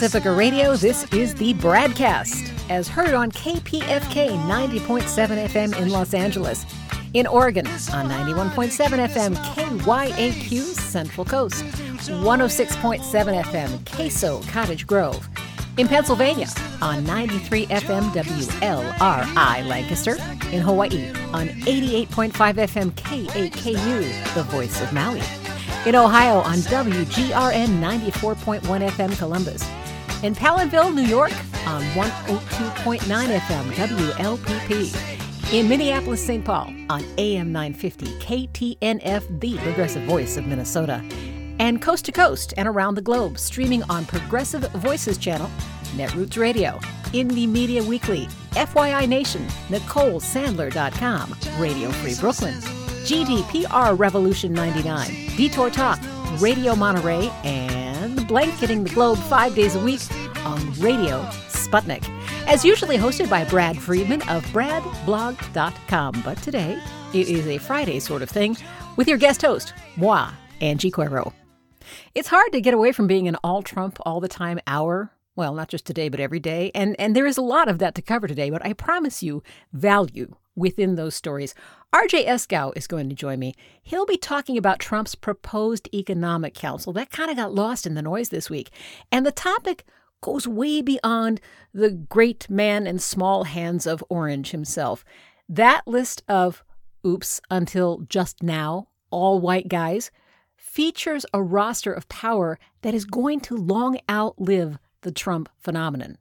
Pacifica Radio, this is the BradCast, as heard on KPFK 90.7 FM in Los Angeles. In Oregon, on 91.7 FM KYAQ Central Coast, 106.7 FM Queso Cottage Grove. In Pennsylvania, on 93 FM WLRI Lancaster. In Hawaii, on 88.5 FM KAKU, the voice of Maui in Ohio on WGRN 94.1 FM Columbus, in Palenville, New York on 102.9 FM WLPP, in Minneapolis, St. Paul on AM 950 KTNF, the progressive voice of Minnesota, and coast to coast and around the globe, streaming on Progressive Voices channel, Netroots Radio, Indie Media Weekly, FYI Nation, NicoleSandler.com, Radio Free Brooklyn. GDPR Revolution 99, Detour Talk, Radio Monterey, and Blanketing the Globe five days a week on Radio Sputnik. As usually hosted by Brad Friedman of BradBlog.com. But today, it is a Friday sort of thing with your guest host, moi, Angie Coiro. It's hard to get away from being an all Trump all the time hour. Well, not just today, but every day. And, and there is a lot of that to cover today, but I promise you value within those stories. RJ Eskow is going to join me. He'll be talking about Trump's proposed economic council. That kind of got lost in the noise this week. And the topic goes way beyond the great man and small hands of Orange himself. That list of, oops, until just now, all white guys features a roster of power that is going to long outlive the Trump phenomenon.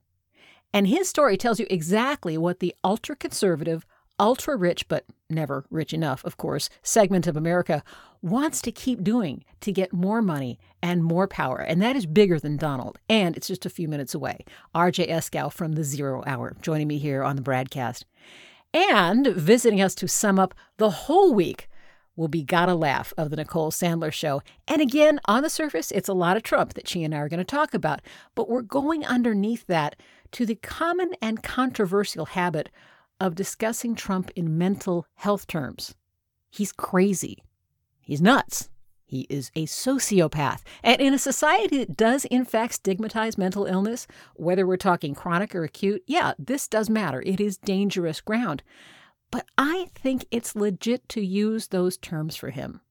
And his story tells you exactly what the ultra conservative, ultra rich, but never rich enough, of course, segment of America wants to keep doing to get more money and more power. And that is bigger than Donald. And it's just a few minutes away. RJ Eskow from the Zero Hour joining me here on the BradCast And visiting us to sum up the whole week will be Gotta Laffy of the Nicole Sandler Show. And again, on the surface, it's a lot of Trump that she and I are going to talk about. But we're going underneath that to the common and controversial habit of discussing Trump in mental health terms. He's crazy. He's nuts. He is a sociopath. And in a society that does, in fact, stigmatize mental illness, whether we're talking chronic or acute, yeah, this does matter. It is dangerous ground. But I think it's legit to use those terms for him.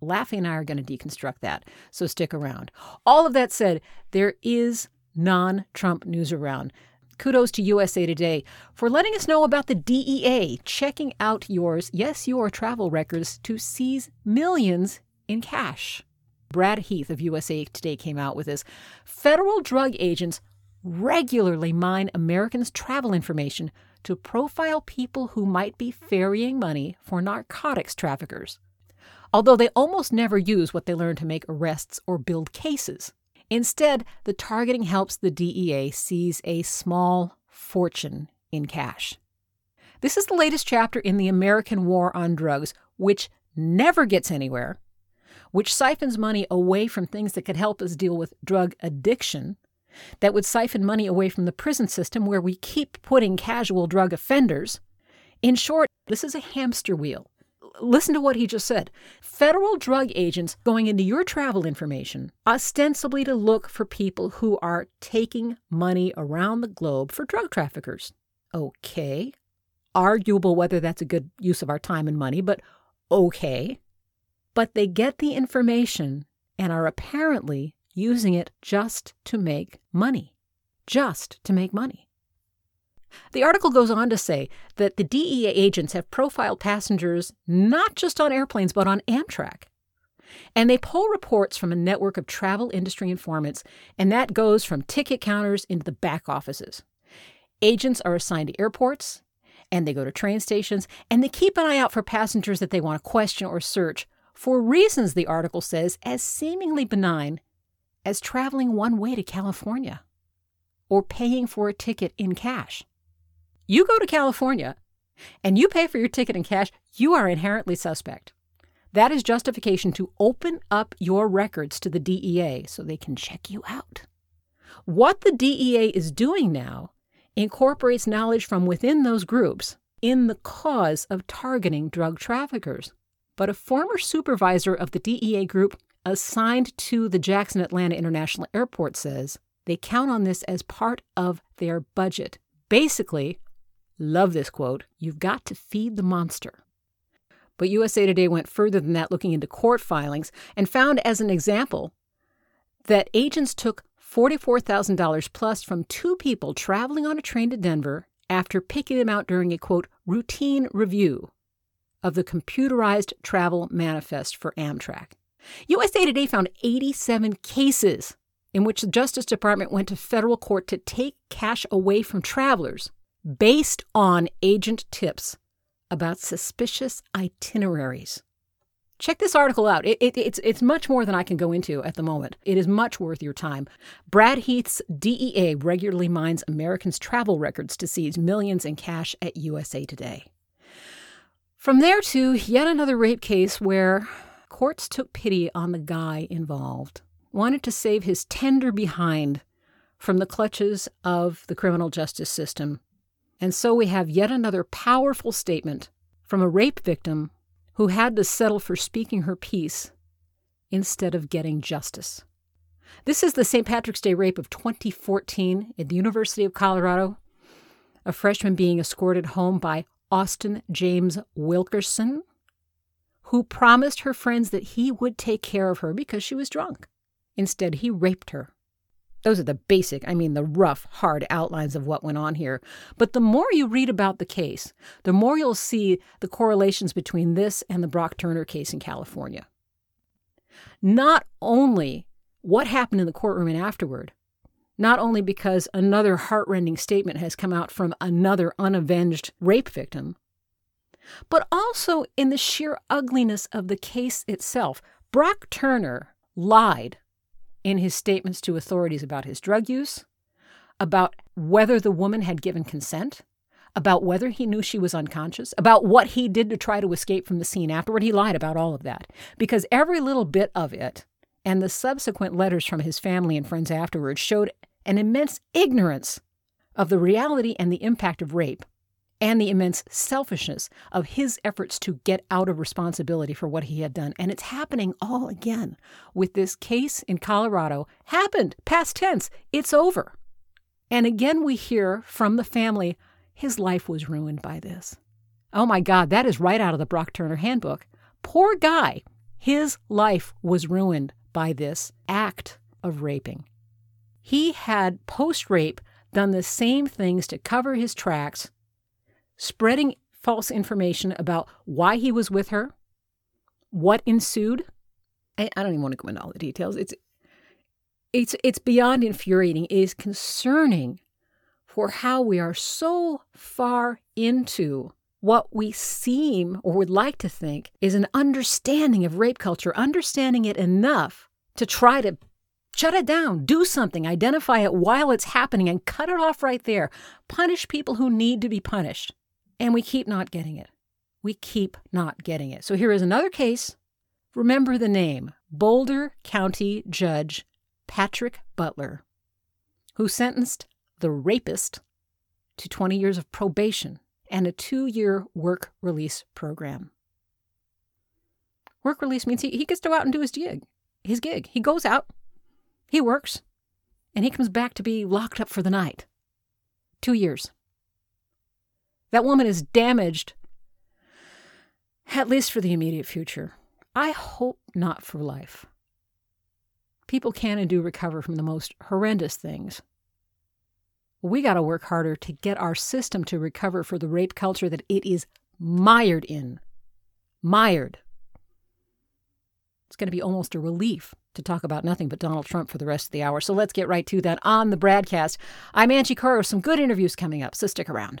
Laffy and I are going to deconstruct that, so stick around. All of that said, there is non Trump news around. Kudos to USA Today for letting us know about the DEA checking out yours, yes, your travel records to seize millions in cash. Brad Heath of USA Today came out with this. Federal drug agents regularly mine Americans' travel information to profile people who might be ferrying money for narcotics traffickers. Although they almost never use what they learn to make arrests or build cases. Instead, the targeting helps the DEA seize a small fortune in cash. This is the latest chapter in the American war on drugs, which never gets anywhere, which siphons money away from things that could help us deal with drug addiction, that would siphon money away from the prison system where we keep putting casual drug offenders. In short, this is a hamster wheel listen to what he just said. Federal drug agents going into your travel information, ostensibly to look for people who are taking money around the globe for drug traffickers. Okay. Arguable whether that's a good use of our time and money, but okay. But they get the information and are apparently using it just to make money. Just to make money. The article goes on to say that the DEA agents have profiled passengers not just on airplanes, but on Amtrak. And they pull reports from a network of travel industry informants, and that goes from ticket counters into the back offices. Agents are assigned to airports, and they go to train stations, and they keep an eye out for passengers that they want to question or search for reasons, the article says, as seemingly benign as traveling one way to California or paying for a ticket in cash. You go to California and you pay for your ticket in cash, you are inherently suspect. That is justification to open up your records to the DEA so they can check you out. What the DEA is doing now incorporates knowledge from within those groups in the cause of targeting drug traffickers. But a former supervisor of the DEA group assigned to the Jackson Atlanta International Airport says They count on this as part of their budget. Basically, love this quote you've got to feed the monster. But USA Today went further than that, looking into court filings, and found as an example that agents took $44,000 plus from two people traveling on a train to Denver after picking them out during a quote, routine review of the computerized travel manifest for Amtrak. USA Today found 87 cases in which the Justice Department went to federal court to take cash away from travelers based on agent tips about suspicious itineraries. Check this article out. It, it, it's, it's much more than I can go into at the moment. It is much worth your time. Brad Heath's DEA regularly mines Americans' travel records to seize millions in cash at USA Today. From there to yet another rape case where courts took pity on the guy involved, wanted to save his tender behind from the clutches of the criminal justice system. And so we have yet another powerful statement from a rape victim who had to settle for speaking her piece instead of getting justice. This is the St. Patrick's Day rape of 2014 at the University of Colorado. A freshman being escorted home by Austin James Wilkerson, who promised her friends that he would take care of her because she was drunk. Instead, he raped her. Those are the basic, I mean, the rough, hard outlines of what went on here. But the more you read about the case, the more you'll see the correlations between this and the Brock Turner case in California. Not only what happened in the courtroom and afterward, not only because another heartrending statement has come out from another unavenged rape victim, but also in the sheer ugliness of the case itself. Brock Turner lied in his statements to authorities about his drug use, about whether the woman had given consent, about whether he knew she was unconscious, about what he did to try to escape from the scene afterward. He lied about all of that because every little bit of it and the subsequent letters from his family and friends afterwards showed an immense ignorance of the reality and the impact of rape and the immense selfishness of his efforts to get out of responsibility for what he had done. And it's happening all again with this case in Colorado. Happened, past tense, it's over. And again, we hear from the family his life was ruined by this. Oh my God, that is right out of the Brock Turner handbook. Poor guy, his life was ruined by this act of raping. He had post rape done the same things to cover his tracks spreading false information about why he was with her, what ensued. I, I don't even want to go into all the details. It's it's it's beyond infuriating. It is concerning for how we are so far into what we seem or would like to think is an understanding of rape culture, understanding it enough to try to shut it down, do something, identify it while it's happening, and cut it off right there. Punish people who need to be punished. And we keep not getting it. We keep not getting it. So here is another case. Remember the name Boulder County Judge Patrick Butler, who sentenced the rapist to 20 years of probation and a two year work release program. Work release means he, he gets to go out and do his gig. His gig. He goes out, he works, and he comes back to be locked up for the night. Two years. That woman is damaged, at least for the immediate future. I hope not for life. People can and do recover from the most horrendous things. We got to work harder to get our system to recover for the rape culture that it is mired in. Mired. It's going to be almost a relief to talk about nothing but Donald Trump for the rest of the hour. So let's get right to that on the BradCast. I'm Angie Coiro. Some good interviews coming up, so stick around.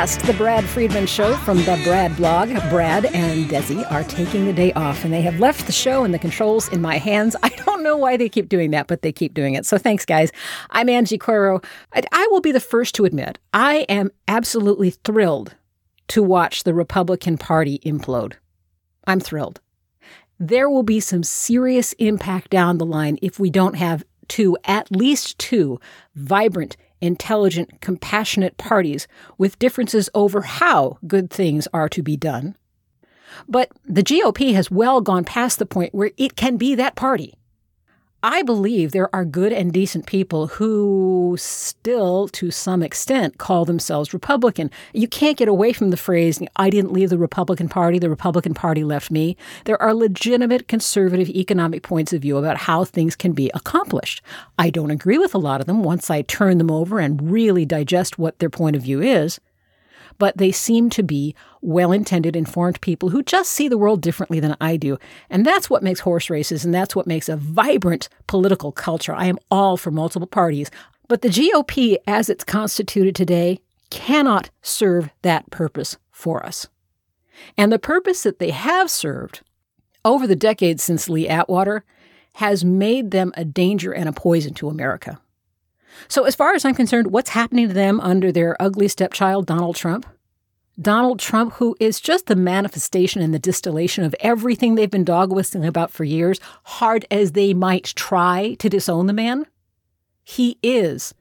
The Brad Friedman Show from the Brad blog. Brad and Desi are taking the day off, and they have left the show and the controls in my hands. I don't know why they keep doing that, but they keep doing it. So thanks, guys. I'm Angie Coiro. I, I will be the first to admit I am absolutely thrilled to watch the Republican Party implode. I'm thrilled. There will be some serious impact down the line if we don't have two, at least two, vibrant, intelligent, compassionate parties with differences over how good things are to be done. But the GOP has well gone past the point where it can be that party. I believe there are good and decent people who still, to some extent, call themselves Republican. You can't get away from the phrase, I didn't leave the Republican Party, the Republican Party left me. There are legitimate conservative economic points of view about how things can be accomplished. I don't agree with a lot of them once I turn them over and really digest what their point of view is but they seem to be well intended, informed people who just see the world differently than I do. And that's what makes horse races, and that's what makes a vibrant political culture. I am all for multiple parties. But the GOP, as it's constituted today, cannot serve that purpose for us. And the purpose that they have served over the decades since Lee Atwater has made them a danger and a poison to America. So, as far as I'm concerned, what's happening to them under their ugly stepchild, Donald Trump? Donald Trump, who is just the manifestation and the distillation of everything they've been dog whistling about for years, hard as they might try to disown the man, he is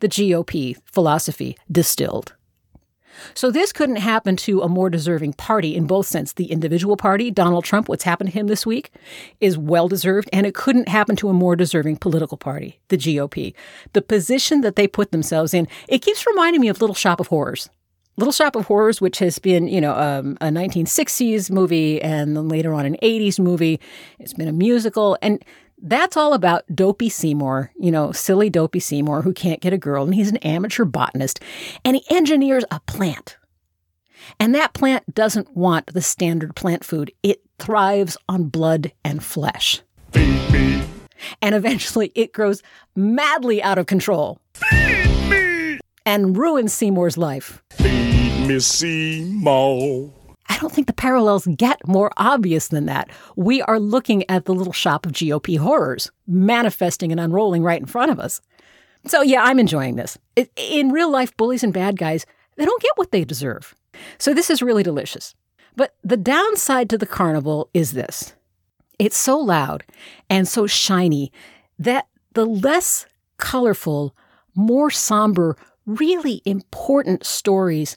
the GOP philosophy distilled. So this couldn't happen to a more deserving party in both sense. The individual party, Donald Trump, what's happened to him this week is well deserved, and it couldn't happen to a more deserving political party, the GOP. The position that they put themselves in, it keeps reminding me of Little Shop of Horrors. Little Shop of Horrors, which has been, you know, um, a 1960s movie and then later on an 80s movie. It's been a musical. And that's all about Dopey Seymour, you know, silly Dopey Seymour who can't get a girl, and he's an amateur botanist, and he engineers a plant. And that plant doesn't want the standard plant food, it thrives on blood and flesh. And eventually it grows madly out of control and ruins Seymour's life. Feed me Seymour. I don't think the parallels get more obvious than that. We are looking at the little shop of GOP horrors manifesting and unrolling right in front of us. So, yeah, I'm enjoying this. In real life, bullies and bad guys, they don't get what they deserve. So, this is really delicious. But the downside to the carnival is this it's so loud and so shiny that the less colorful, more somber, really important stories,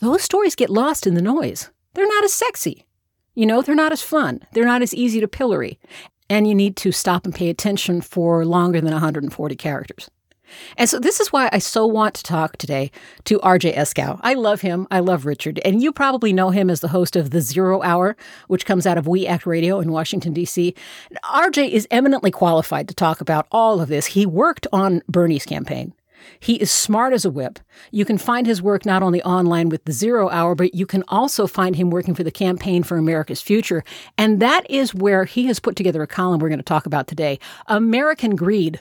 those stories get lost in the noise. They're not as sexy. You know, they're not as fun. They're not as easy to pillory. And you need to stop and pay attention for longer than 140 characters. And so this is why I so want to talk today to RJ Eskow. I love him. I love Richard. And you probably know him as the host of The Zero Hour, which comes out of We Act Radio in Washington, D.C. RJ is eminently qualified to talk about all of this. He worked on Bernie's campaign. He is smart as a whip. You can find his work not only online with the Zero Hour, but you can also find him working for the Campaign for America's Future. And that is where he has put together a column we're going to talk about today American Greed.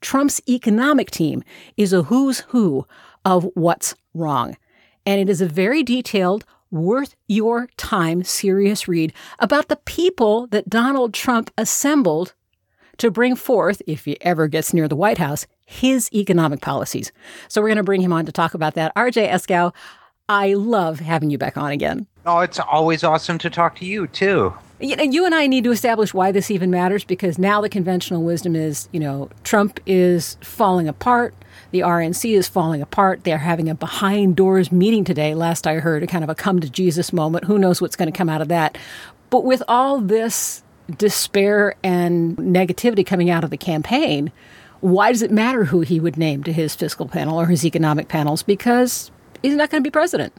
Trump's economic team is a who's who of what's wrong. And it is a very detailed, worth your time serious read about the people that Donald Trump assembled to bring forth, if he ever gets near the White House, his economic policies. So we're going to bring him on to talk about that. RJ Eskow, I love having you back on again. Oh, it's always awesome to talk to you too. You, know, you and I need to establish why this even matters because now the conventional wisdom is, you know, Trump is falling apart. The RNC is falling apart. They're having a behind doors meeting today, last I heard, a kind of a come to Jesus moment. Who knows what's going to come out of that? But with all this despair and negativity coming out of the campaign, why does it matter who he would name to his fiscal panel or his economic panels? Because he's not going to be president.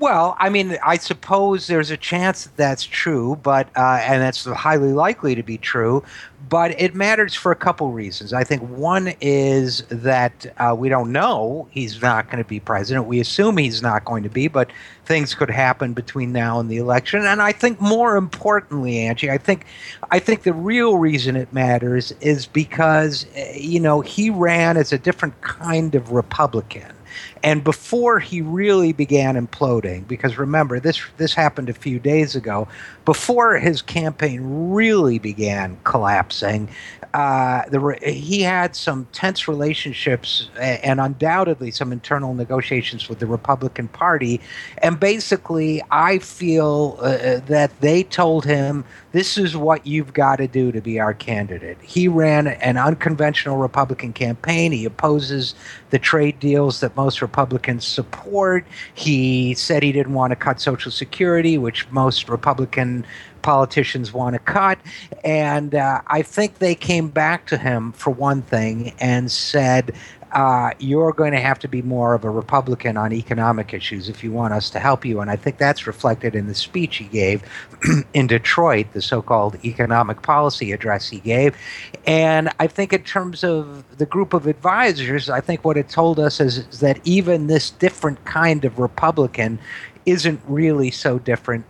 Well, I mean, I suppose there's a chance that that's true, but uh, and that's highly likely to be true. But it matters for a couple reasons. I think one is that uh, we don't know he's not going to be president. We assume he's not going to be, but things could happen between now and the election. And I think more importantly, Angie, I think I think the real reason it matters is because uh, you know he ran as a different kind of Republican. And before he really began imploding, because remember this this happened a few days ago, before his campaign really began collapsing, uh, the, he had some tense relationships and undoubtedly some internal negotiations with the Republican Party. And basically, I feel uh, that they told him, this is what you've got to do to be our candidate. He ran an unconventional Republican campaign. He opposes the trade deals that most Republicans support. He said he didn't want to cut Social Security, which most Republican politicians want to cut. And uh, I think they came back to him for one thing and said, uh, you're going to have to be more of a Republican on economic issues if you want us to help you. And I think that's reflected in the speech he gave in Detroit, the so called economic policy address he gave. And I think, in terms of the group of advisors, I think what it told us is, is that even this different kind of Republican isn't really so different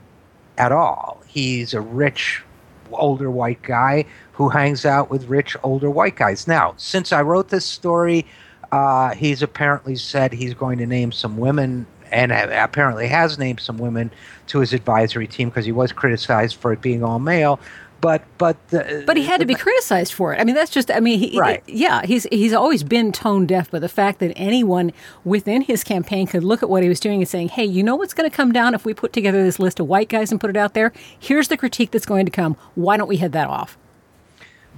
at all. He's a rich older white guy who hangs out with rich older white guys. Now, since I wrote this story, uh, he's apparently said he's going to name some women and apparently has named some women to his advisory team because he was criticized for it being all male but but the, but he had to be criticized for it. I mean, that's just. I mean, he, right. yeah, he's he's always been tone deaf. But the fact that anyone within his campaign could look at what he was doing and saying, "Hey, you know what's going to come down if we put together this list of white guys and put it out there? Here's the critique that's going to come. Why don't we head that off?"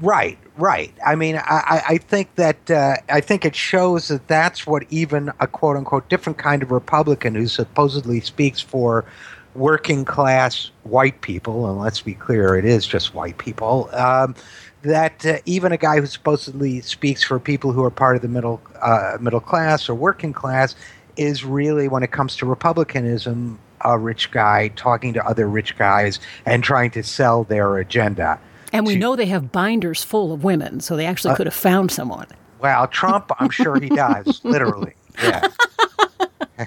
Right, right. I mean, I, I think that uh, I think it shows that that's what even a quote unquote different kind of Republican who supposedly speaks for working class white people, and let's be clear, it is just white people. Um, that uh, even a guy who supposedly speaks for people who are part of the middle uh, middle class or working class is really, when it comes to republicanism, a rich guy talking to other rich guys and trying to sell their agenda. And we to, know they have binders full of women, so they actually uh, could have found someone. Well, Trump, I'm sure he does, literally. Yeah.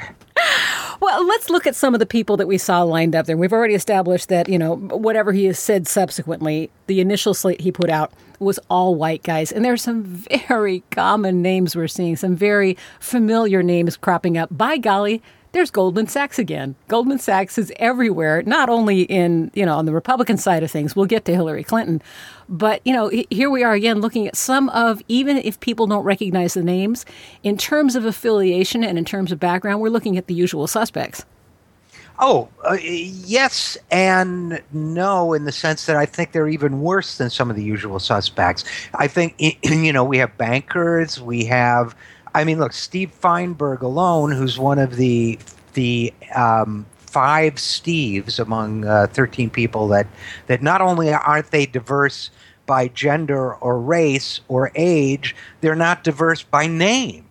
Well, let's look at some of the people that we saw lined up there. We've already established that, you know, whatever he has said subsequently, the initial slate he put out was all white guys. And there's some very common names we're seeing, some very familiar names cropping up. By golly, there's Goldman Sachs again. Goldman Sachs is everywhere, not only in, you know, on the Republican side of things. We'll get to Hillary Clinton. But, you know, here we are again looking at some of, even if people don't recognize the names, in terms of affiliation and in terms of background, we're looking at the usual suspects. Oh, uh, yes and no, in the sense that I think they're even worse than some of the usual suspects. I think, you know, we have bankers, we have I mean, look, Steve Feinberg alone, who's one of the the um, five Steves among uh, 13 people that that not only aren't they diverse by gender or race or age, they're not diverse by name.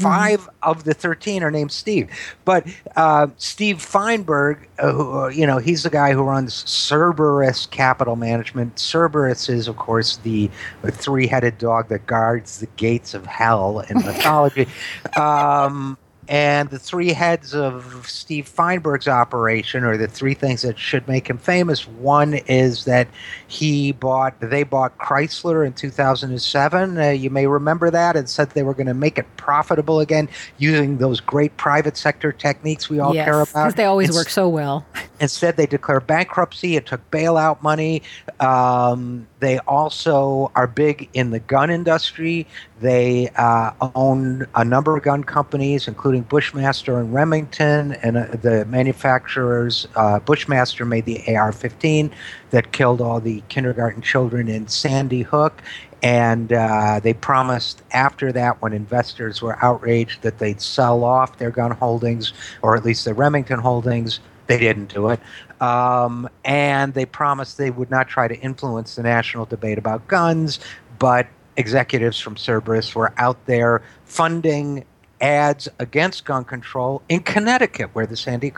5 mm-hmm. of the 13 are named Steve. But uh, Steve Feinberg, uh, who, uh, you know, he's the guy who runs Cerberus Capital Management. Cerberus is, of course, the, the three headed dog that guards the gates of hell in mythology. um, and the three heads of Steve Feinberg's operation, or the three things that should make him famous, one is that he bought, they bought Chrysler in 2007. Uh, you may remember that, and said they were going to make it profitable again using those great private sector techniques we all yes, care about. Because they always it's, work so well. Instead, they declare bankruptcy. It took bailout money. Um, they also are big in the gun industry. They uh, own a number of gun companies, including Bushmaster and Remington. And uh, the manufacturers, uh, Bushmaster made the AR 15 that killed all the kindergarten children in Sandy Hook. And uh, they promised after that, when investors were outraged, that they'd sell off their gun holdings, or at least the Remington holdings. They didn't do it. Um, and they promised they would not try to influence the national debate about guns, but executives from Cerberus were out there funding ads against gun control in Connecticut, where the Sandy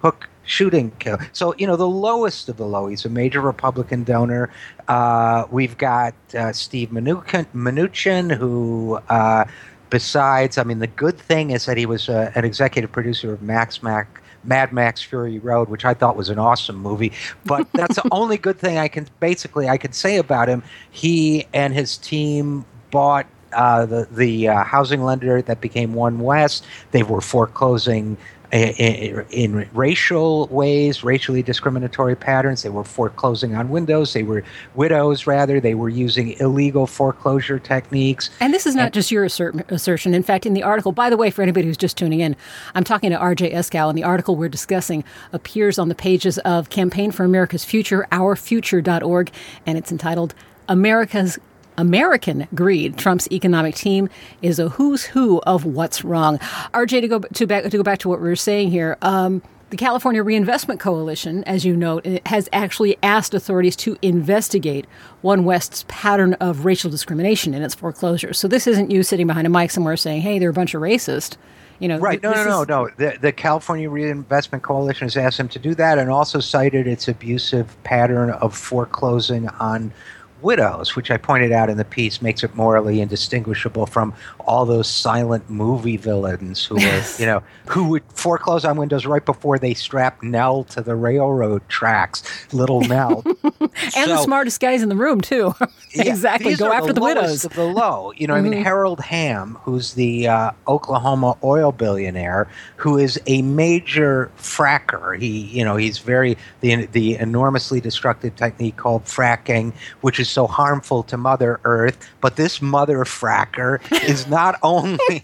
Hook shooting killed. So, you know, the lowest of the low. He's a major Republican donor. Uh, we've got uh, Steve Mnuchin, Mnuchin who. Uh, Besides, I mean, the good thing is that he was uh, an executive producer of Max Mac, Mad Max Fury Road, which I thought was an awesome movie. But that's the only good thing I can basically I can say about him. He and his team bought uh, the the uh, housing lender that became One West. They were foreclosing in, in racial ways, racially discriminatory patterns. They were foreclosing on windows. They were widows, rather. They were using illegal foreclosure techniques. And this is not just your assert- assertion. In fact, in the article, by the way, for anybody who's just tuning in, I'm talking to RJ Eskow, and the article we're discussing appears on the pages of Campaign for America's Future, ourfuture.org, and it's entitled America's American greed. Trump's economic team is a who's who of what's wrong. RJ, to go to back to go back to what we were saying here. Um, the California Reinvestment Coalition, as you note, has actually asked authorities to investigate One West's pattern of racial discrimination in its foreclosures. So this isn't you sitting behind a mic somewhere saying, "Hey, they're a bunch of racist." You know, Right. No, no, no, no. The, the California Reinvestment Coalition has asked them to do that and also cited its abusive pattern of foreclosing on widows, which I pointed out in the piece makes it morally indistinguishable from all those silent movie villains who were, you know, who would foreclose on windows right before they strapped Nell to the railroad tracks, little Nell. and the smartest guys in the room too. Yeah, exactly. Go after the, lowest widows. Of the low. You know, I mean, Harold Hamm, who's the uh, Oklahoma oil billionaire, who is a major fracker. He, you know, he's very the the enormously destructive technique called fracking, which is so harmful to Mother Earth. But this mother fracker is not only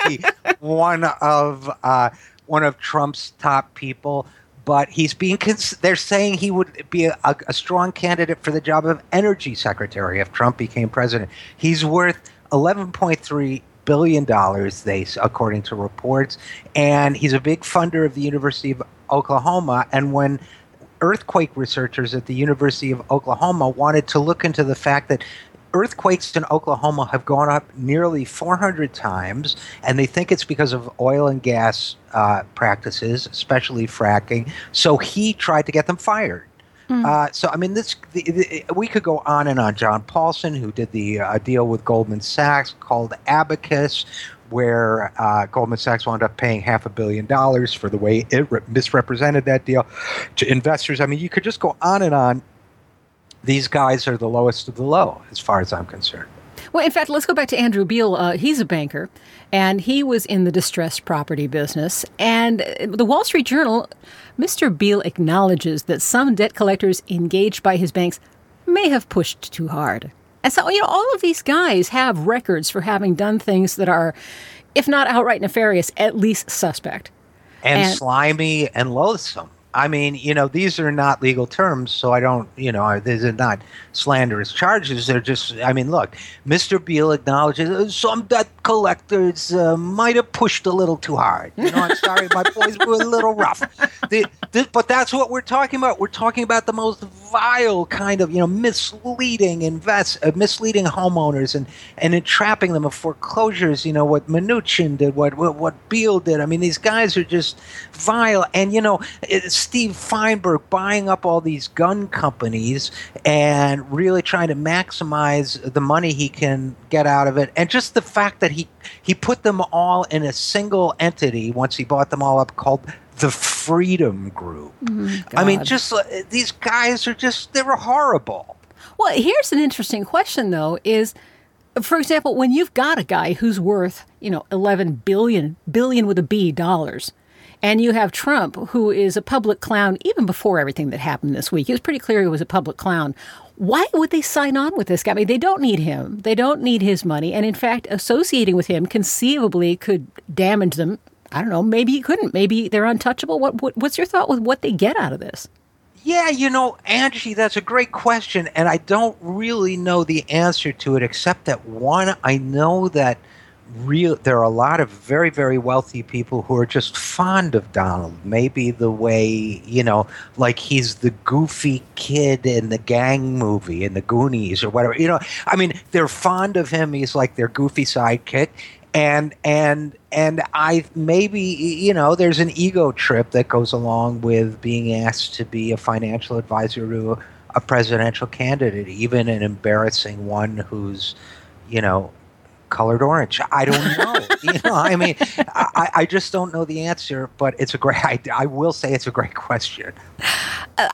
one of uh, one of Trump's top people but he's being cons- they're saying he would be a, a, a strong candidate for the job of energy secretary if Trump became president. He's worth 11.3 billion dollars they according to reports and he's a big funder of the University of Oklahoma and when earthquake researchers at the University of Oklahoma wanted to look into the fact that earthquakes in Oklahoma have gone up nearly 400 times, and they think it's because of oil and gas uh, practices, especially fracking. So he tried to get them fired. Uh, so I mean, this the, the, we could go on and on. John Paulson, who did the uh, deal with Goldman Sachs, called Abacus, where uh, Goldman Sachs wound up paying half a billion dollars for the way it re- misrepresented that deal to investors. I mean, you could just go on and on. These guys are the lowest of the low, as far as I'm concerned. Well, in fact, let's go back to Andrew Beal. Uh, he's a banker, and he was in the distressed property business. And uh, the Wall Street Journal, Mr. Beal acknowledges that some debt collectors engaged by his banks may have pushed too hard. And so, you know, all of these guys have records for having done things that are, if not outright nefarious, at least suspect. and, And- slimy and loathsome. I mean, you know, these are not legal terms, so I don't, you know, these are not slanderous charges. They're just, I mean, look, Mr. Beal acknowledges uh, some debt collectors uh, might have pushed a little too hard. You know, I'm sorry, my boys were a little rough. But that's what we're talking about. We're talking about the most vile kind of, you know, misleading invest, uh, misleading homeowners and and entrapping them of foreclosures. You know what Mnuchin did, what what, what Beal did. I mean, these guys are just vile. And you know, Steve Feinberg buying up all these gun companies and really trying to maximize the money he can get out of it. And just the fact that he he put them all in a single entity once he bought them all up called the Freedom Group. I mean, just uh, these guys are just they were horrible. Well, here's an interesting question, though: is, for example, when you've got a guy who's worth, you know, eleven billion billion with a B dollars, And you have Trump, who is a public clown even before everything that happened this week. It was pretty clear he was a public clown. Why would they sign on with this guy? I mean, they don't need him. They don't need his money. And in fact, associating with him conceivably could damage them. I don't know. Maybe he couldn't. Maybe they're untouchable. What, what What's your thought with what they get out of this? Yeah, you know, Angie, that's a great question, and I don't really know the answer to it, except that one, I know that real there are a lot of very very wealthy people who are just fond of Donald. Maybe the way you know like he's the goofy kid in the gang movie in the Goonies or whatever you know I mean they're fond of him. He's like their goofy sidekick. And and and I maybe you know there's an ego trip that goes along with being asked to be a financial advisor to a presidential candidate even an embarrassing one who's you know colored orange. I don't know. you know, I mean, I, I just don't know the answer. But it's a great. I, I will say it's a great question.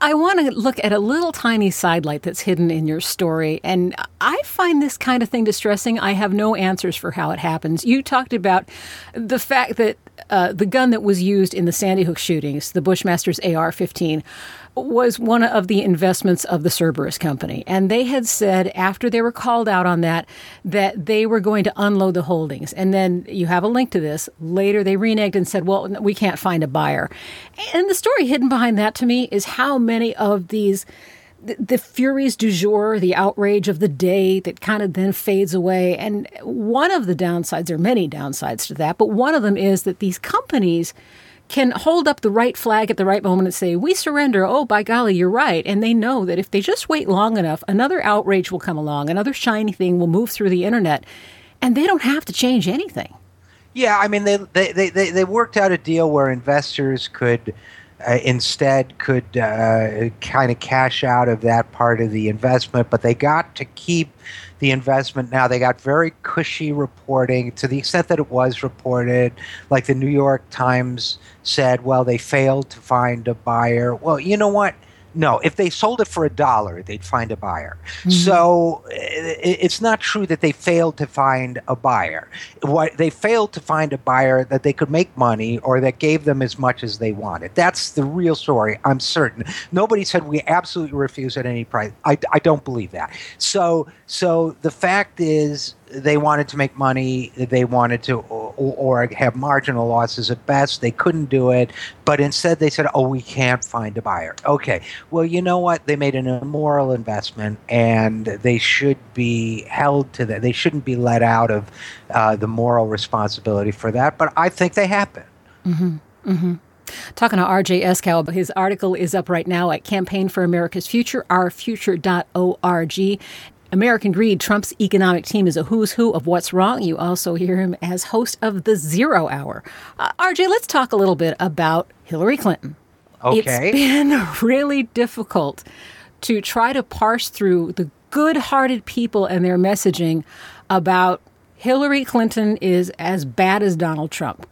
I want to look at a little tiny sidelight that's hidden in your story. And I find this kind of thing distressing. I have no answers for how it happens. You talked about the fact that uh, the gun that was used in the Sandy Hook shootings, the Bushmaster's AR 15, was one of the investments of the Cerberus company. And they had said, after they were called out on that, that they were going to unload the holdings. And then you have a link to this. Later, they reneged and said, well, we can't find a buyer. And the story hidden behind that to me is how many of these. The, furies du jour, the outrage of the day that kind of then fades away. And one of the downsides, there are many downsides to that, but one of them is that these companies can hold up the right flag at the right moment and say, We surrender. Oh, by golly, you're right. And they know that if they just wait long enough, another outrage will come along, another shiny thing will move through the internet, and they don't have to change anything. Yeah, I mean, they they they, they, worked out a deal where investors could. Uh, instead, could uh, kind of cash out of that part of the investment, but they got to keep the investment now. They got very cushy reporting to the extent that it was reported. Like the New York Times said, well, they failed to find a buyer. Well, you know what? No, if they sold it for a dollar, they'd find a buyer. Mm-hmm. So it's not true that they failed to find a buyer. What they failed to find a buyer that they could make money or that gave them as much as they wanted. That's the real story. I'm certain. Nobody said we absolutely refuse at any price. I, I don't believe that. So so the fact is they wanted to make money. They wanted to, or, or, have marginal losses at best. They couldn't do it, but instead they said, "Oh, we can't find a buyer." Okay, well, you know what? They made an immoral investment, and they should be held to that. They shouldn't be let out of uh, the moral responsibility for that. But I think they happen. Mm-hmm. Mm-hmm. Talking to RJ Eskow, his article is up right now at Campaign for America's Future, ourfuture.org. American Greed, Trump's economic team is a who's who of what's wrong. You also hear him as host of the Zero Hour. Uh, RJ, let's talk a little bit about Hillary Clinton. Okay. It's been really difficult to try to parse through the good hearted people and their messaging about Hillary Clinton is as bad as Donald Trump.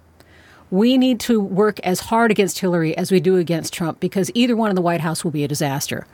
We need to work as hard against Hillary as we do against Trump because either one in the White House will be a disaster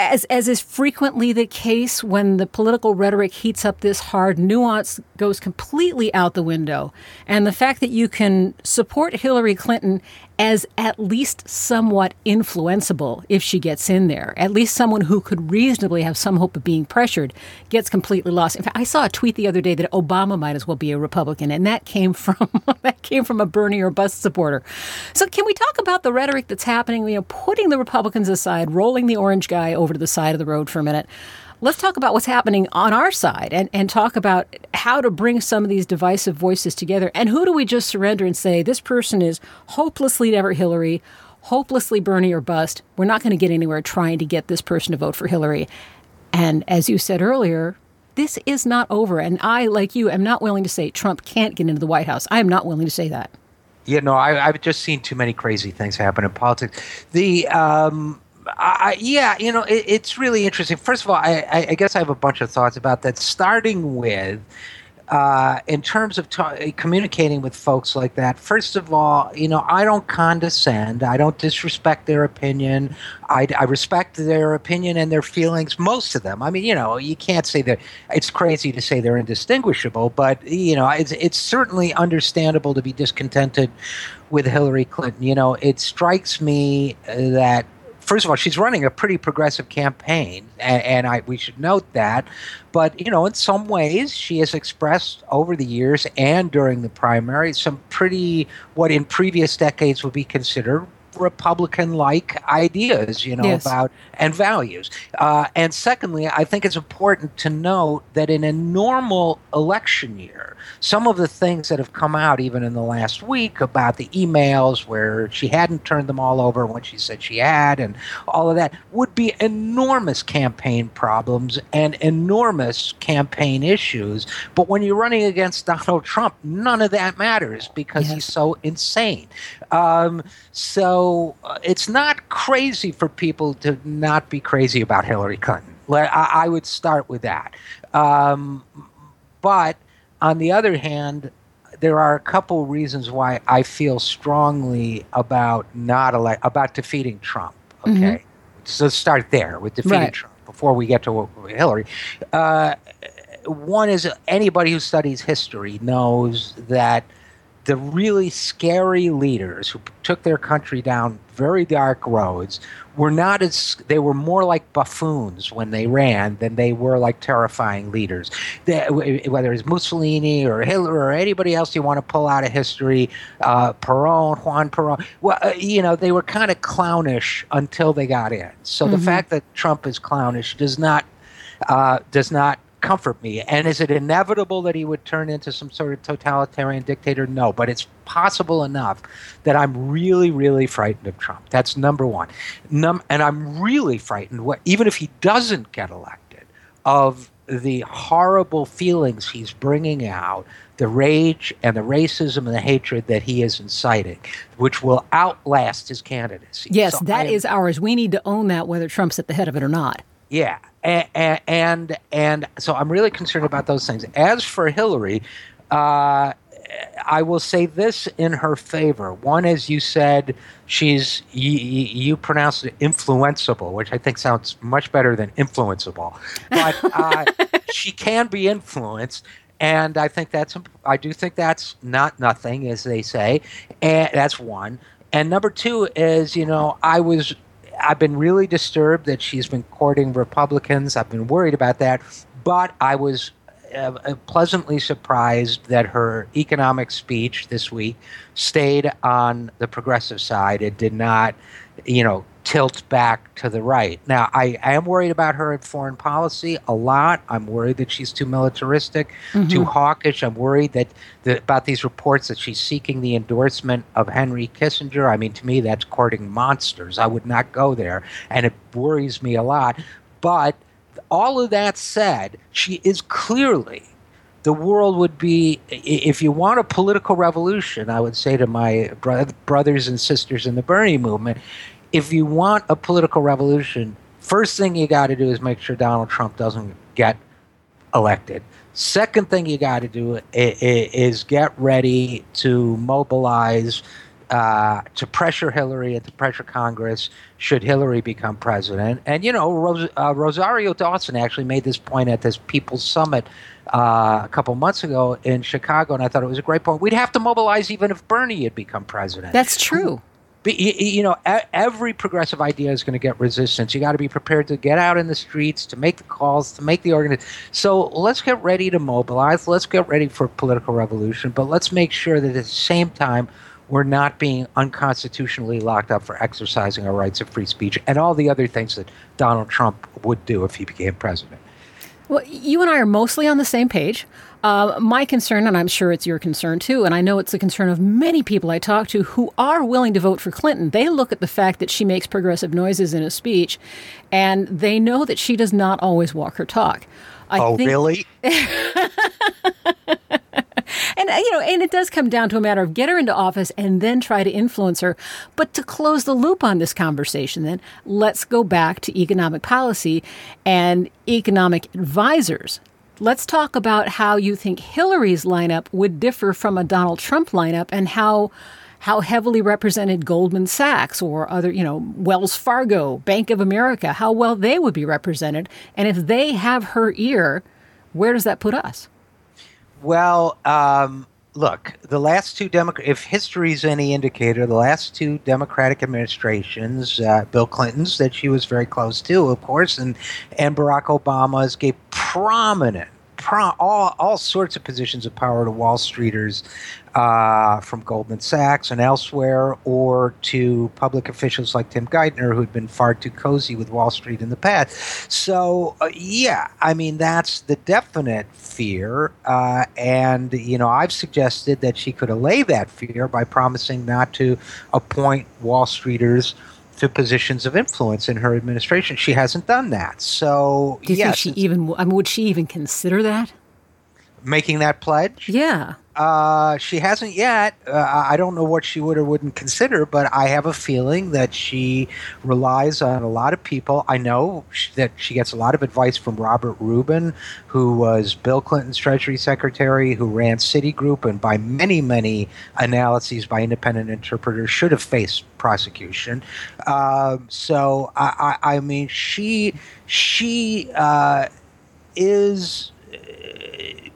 as as is frequently the case when the political rhetoric heats up this hard, nuance goes completely out the window. And the fact that you can support Hillary Clinton as at least somewhat influenceable if she gets in there, at least someone who could reasonably have some hope of being pressured, gets completely lost. In fact, I saw a tweet the other day that Obama might as well be a Republican, and that came from that came from a Bernie or bust supporter. So, can we talk about the rhetoric that's happening? You know, putting the Republicans aside, rolling the orange guy over to the side of the road for a minute let's talk about what's happening on our side and, and talk about how to bring some of these divisive voices together. And who do we just surrender and say, this person is hopelessly never Hillary, hopelessly Bernie or bust? We're not going to get anywhere trying to get this person to vote for Hillary. And as you said earlier, this is not over. And I, like you, am not willing to say Trump can't get into the White House. I am not willing to say that. Yeah, no, I, have just seen too many crazy things happen in politics. The um, Yeah, you know, it, it's really interesting. First of all, I, I, guess I have a bunch of thoughts about that. Starting with, uh, in terms of ta- communicating with folks like that, first of all, you know, I don't condescend. I don't disrespect their opinion. I, I respect their opinion and their feelings, most of them. I mean, you know, you can't say that it's crazy to say they're indistinguishable, but, you know, it's, it's certainly understandable to be discontented with Hillary Clinton. You know, it strikes me uh, that first of all, she's running a pretty progressive campaign, and, and, I we should note that. But you know, in some ways, she has expressed over the years and during the primary some pretty what in previous decades would be considered Republican like ideas, you know, Yes. about and values. Uh, and secondly, I think it's important to note that in a normal election year, some of the things that have come out, even in the last week, about the emails where she hadn't turned them all over when she said she had, and all of that, would be enormous campaign problems and enormous campaign issues. But when you're running against Donald Trump, none of that matters because Yes. he's so insane. Um, so uh, it's not crazy for people to not be crazy about Hillary Clinton. I, I would start with that. Um, but on the other hand, there are a couple reasons why I feel strongly about not elect about defeating Trump. Okay, so let's start there with defeating Right. Trump before we get to Hillary. Uh, one is anybody who studies history knows that the really scary leaders who took their country down very dark roads were not as they were more like buffoons when they ran than they were like terrifying leaders. They- whether it's mussolini or hitler or anybody else you want to pull out of history uh, peron juan peron well uh, you know they were kind of clownish until they got in. So the fact that trump is clownish does not uh, does not comfort me. And is it inevitable that he would turn into some sort of totalitarian dictator? No, but it's possible enough that I'm really, really frightened of Trump. That's number one. Num- and I'm really frightened, what, even if he doesn't get elected, of the horrible feelings he's bringing out, the rage and the racism and the hatred that he is inciting, which will outlast his candidacy. Yes, So that I is ours. We need to own that, whether Trump's at the head of it or not. Yeah, and, and and so I'm really concerned about those things. As for Hillary, uh, I will say this in her favor. One, as you said, she's you, you pronounced it influenceable, which I think sounds much better than influenceable. But uh, she can be influenced. And I think that's I do think that's not nothing, as they say, and that's one. And number two is, you know, I was I've been really disturbed that she's been courting Republicans. I've been worried about that, but I was uh, uh, pleasantly surprised that her economic speech this week stayed on the progressive side. It did not, you know, tilt back to the right. Now, I, I am worried about her in foreign policy a lot. I'm worried that she's too militaristic, mm-hmm. too hawkish. I'm worried that the, about these reports that she's seeking the endorsement of Henry Kissinger. I mean, to me, that's courting monsters. I would not go there, and it worries me a lot. But all of that said, she is clearly the world would be if you want a political revolution i would say to my brothers and sisters in the bernie movement if you want a political revolution first thing you got to do is make sure donald trump doesn't get elected second thing you got to do is get ready to mobilize uh, to pressure Hillary and to pressure Congress should Hillary become president. And, you know, Ros- uh, Rosario Dawson actually made this point at this People's Summit uh, a couple months ago in Chicago, and I thought it was a great point. We'd have to mobilize even if Bernie had become president. That's true. But, you know, every progressive idea is going to get resistance. You got to be prepared to get out in the streets, to make the calls, to make the organization. So let's get ready to mobilize. Let's get ready for political revolution. But let's make sure that at the same time, we're not being unconstitutionally locked up for exercising our rights of free speech and all the other things that Donald Trump would do if he became president. Well, you and I are mostly on the same page. Uh, my concern, and I'm sure it's your concern too, and I know it's the concern of many people I talk to who are willing to vote for Clinton. They look at the fact that she makes progressive noises in a speech, and they know that she does not always walk her talk. I oh, think, really? And uh, you know, and it does come down to a matter of get her into office and then try to influence her. But to close the loop on this conversation, then let's go back to economic policy and economic advisors let's talk about how you think Hillary's lineup would differ from a Donald Trump lineup and how how heavily represented Goldman Sachs or other, you know, Wells Fargo, Bank of America, how well they would be represented. And if they have her ear, where does that put us? Well, um, look, the last two Democrat, if history is any indicator, the last two Democratic administrations, uh, Bill Clinton's that she was very close to, of course, and and Barack Obama's gave prominent. Pro, all, all sorts of positions of power to Wall Streeters uh, from Goldman Sachs and elsewhere, or to public officials like Tim Geithner, who'd been far too cozy with Wall Street in the past. So, uh, yeah, I mean, that's the definite fear. Uh, and, you know, I've suggested that she could allay that fear by promising not to appoint Wall Streeters to positions of influence in her administration. She hasn't done that. So, Do you yes, think she even, I mean, would she even consider that? making that pledge. Yeah. Uh, she hasn't yet. Uh, I don't know what she would or wouldn't consider, but I have a feeling that she relies on a lot of people. I know sh- that she gets a lot of advice from Robert Rubin, who was Bill Clinton's Treasury Secretary, who ran Citigroup, and by many, many analyses by independent interpreters, should have faced prosecution. Um, so I, I, I mean, she she uh, is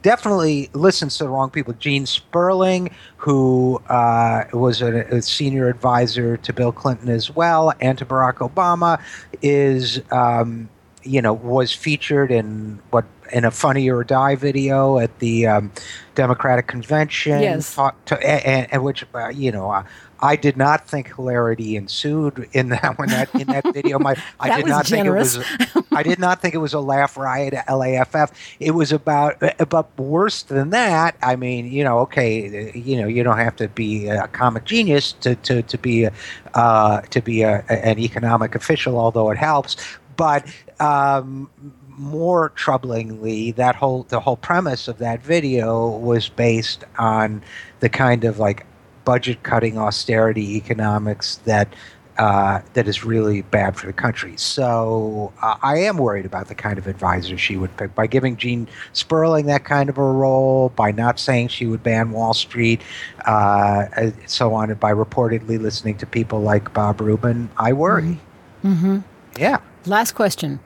definitely listens to the wrong people. Gene Sperling, who uh, was a, a, senior advisor to Bill Clinton as well and to Barack Obama, is um, you know was featured in what in a Funny or Die video at the um, Democratic convention. Yes. Talk to, and, and which uh, you know. Uh, I did not think hilarity ensued in that when that in that video. My I That did not generous. think it was. I did not think it was a laugh riot LAFF. It was about about worse than that. I mean, you know, okay, you know, you don't have to be a comic genius to to to be uh, to be a, an economic official, although it helps. But um, more troublingly, that whole the whole premise of that video was based on the kind of like budget cutting austerity economics that uh, that is really bad for the country. So uh, I am worried about the kind of advisor she would pick by giving Gene Sperling that kind of a role, by not saying she would ban Wall Street, uh, and so on, and by reportedly listening to people like Bob Rubin. I worry. Mm-hmm. Yeah. Last question.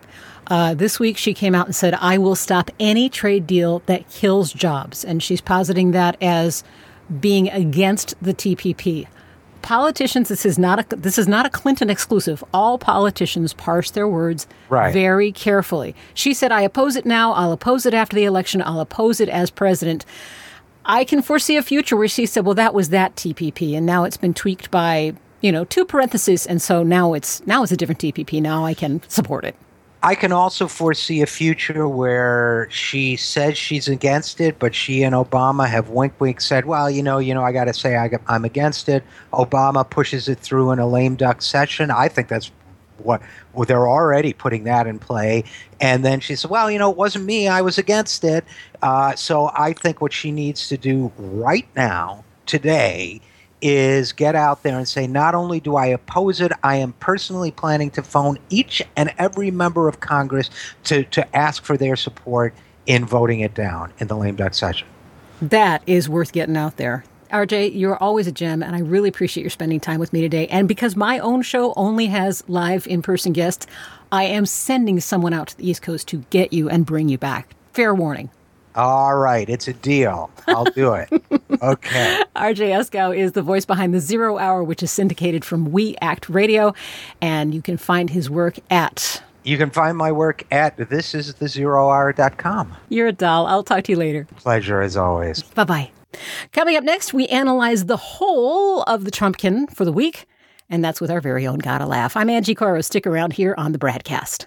Uh, this week, she came out and said, I will stop any trade deal that kills jobs. And she's positing that as being against the TPP. Politicians, this is not a this is not a Clinton exclusive. All politicians parse their words Right. very carefully. She said, "I oppose it now. I'll oppose it after the election. I'll oppose it as president." I can foresee a future where she said, "Well, that was that TPP, and now it's been tweaked by you know two parentheses, and so now it's now it's a different TPP. Now I can support it." I can also foresee a future where she says she's against it, but she and Obama have wink wink said, "Well, you know, you know, I got to say I, am against it." Obama pushes it through in a lame duck session. I think that's what well, they're already putting that in play. And then she said, "Well, you know, it wasn't me. I was against it." Uh, so I think what she needs to do right now, today, is get out there and say, not only do I oppose it, I am personally planning to phone each and every member of Congress to, to ask for their support in voting it down in the lame duck session. That is worth getting out there. RJ, you're always a gem, and I really appreciate your spending time with me today. And because my own show only has live in person guests, I am sending someone out to the East Coast to get you and bring you back. Fair warning. All right, it's a deal. I'll do it. Okay. RJ Eskow is the voice behind the Zero Hour, which is syndicated from We Act Radio, and you can find his work at. You can find my work at thisisthezerohour.com. You're a doll. I'll talk to you later. Pleasure as always. Bye bye. Coming up next, we analyze the whole of the Trumpkin for the week, and that's with our very own Gotta Laffy. I'm Angie Coiro. Stick around here on the BradCast.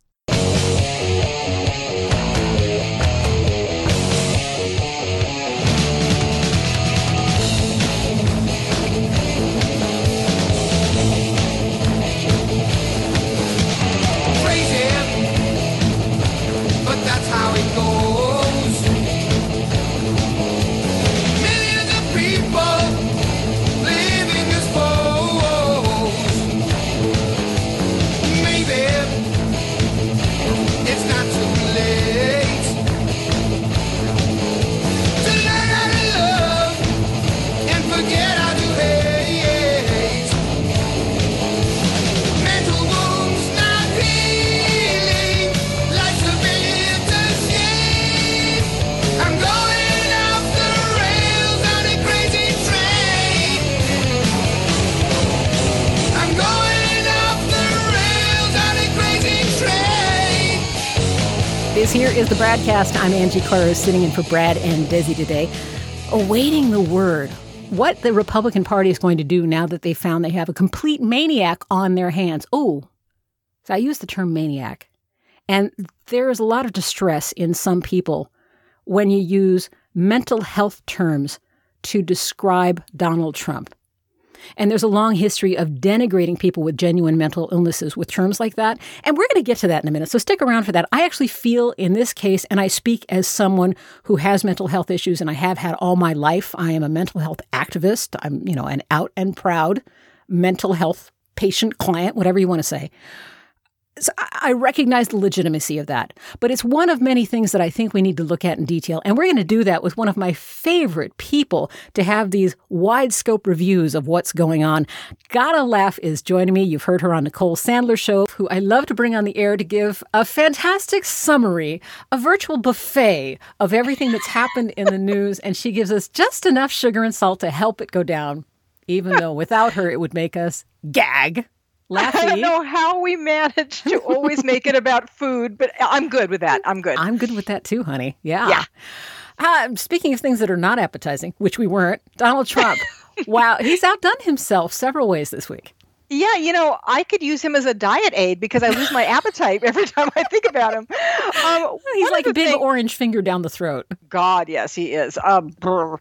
The BradCast. I'm Angie Coiro, sitting in for Brad and Desi today, awaiting the word. What the Republican Party is going to do now that they found they have a complete maniac on their hands. Oh, so I use the term maniac. And there is a lot of distress in some people when you use mental health terms to describe Donald Trump. And there's a long history of denigrating people with genuine mental illnesses with terms like that. And we're going to get to that in a minute. So stick around for that. I actually feel in this case, and I speak as someone who has mental health issues and I have had all my life. I am a mental health activist. I'm, you know, an out and proud mental health patient client, whatever you want to say so I recognize the legitimacy of that, but it's one of many things that I think we need to look at in detail. And we're going to do that with one of my favorite people to have these wide scope reviews of what's going on. Gotta Laffy is joining me. You've heard her on Nicole Sandler show, who I love to bring on the air to give a fantastic summary, a virtual buffet of everything that's happened in the news. And she gives us just enough sugar and salt to help it go down, even though without her, it would make us gag. Laffy. I don't know how we manage to always make it about food, but I'm good with that. I'm good. I'm good with that too, honey. Yeah. Yeah. Uh, speaking of things that are not appetizing, which we weren't, Donald Trump. wow, he's outdone himself several ways this week. Yeah, you know, I could use him as a diet aid because I lose my appetite every time I think about him. Um, He's like a big thing- orange finger down the throat. God, yes, he is. Um, uh,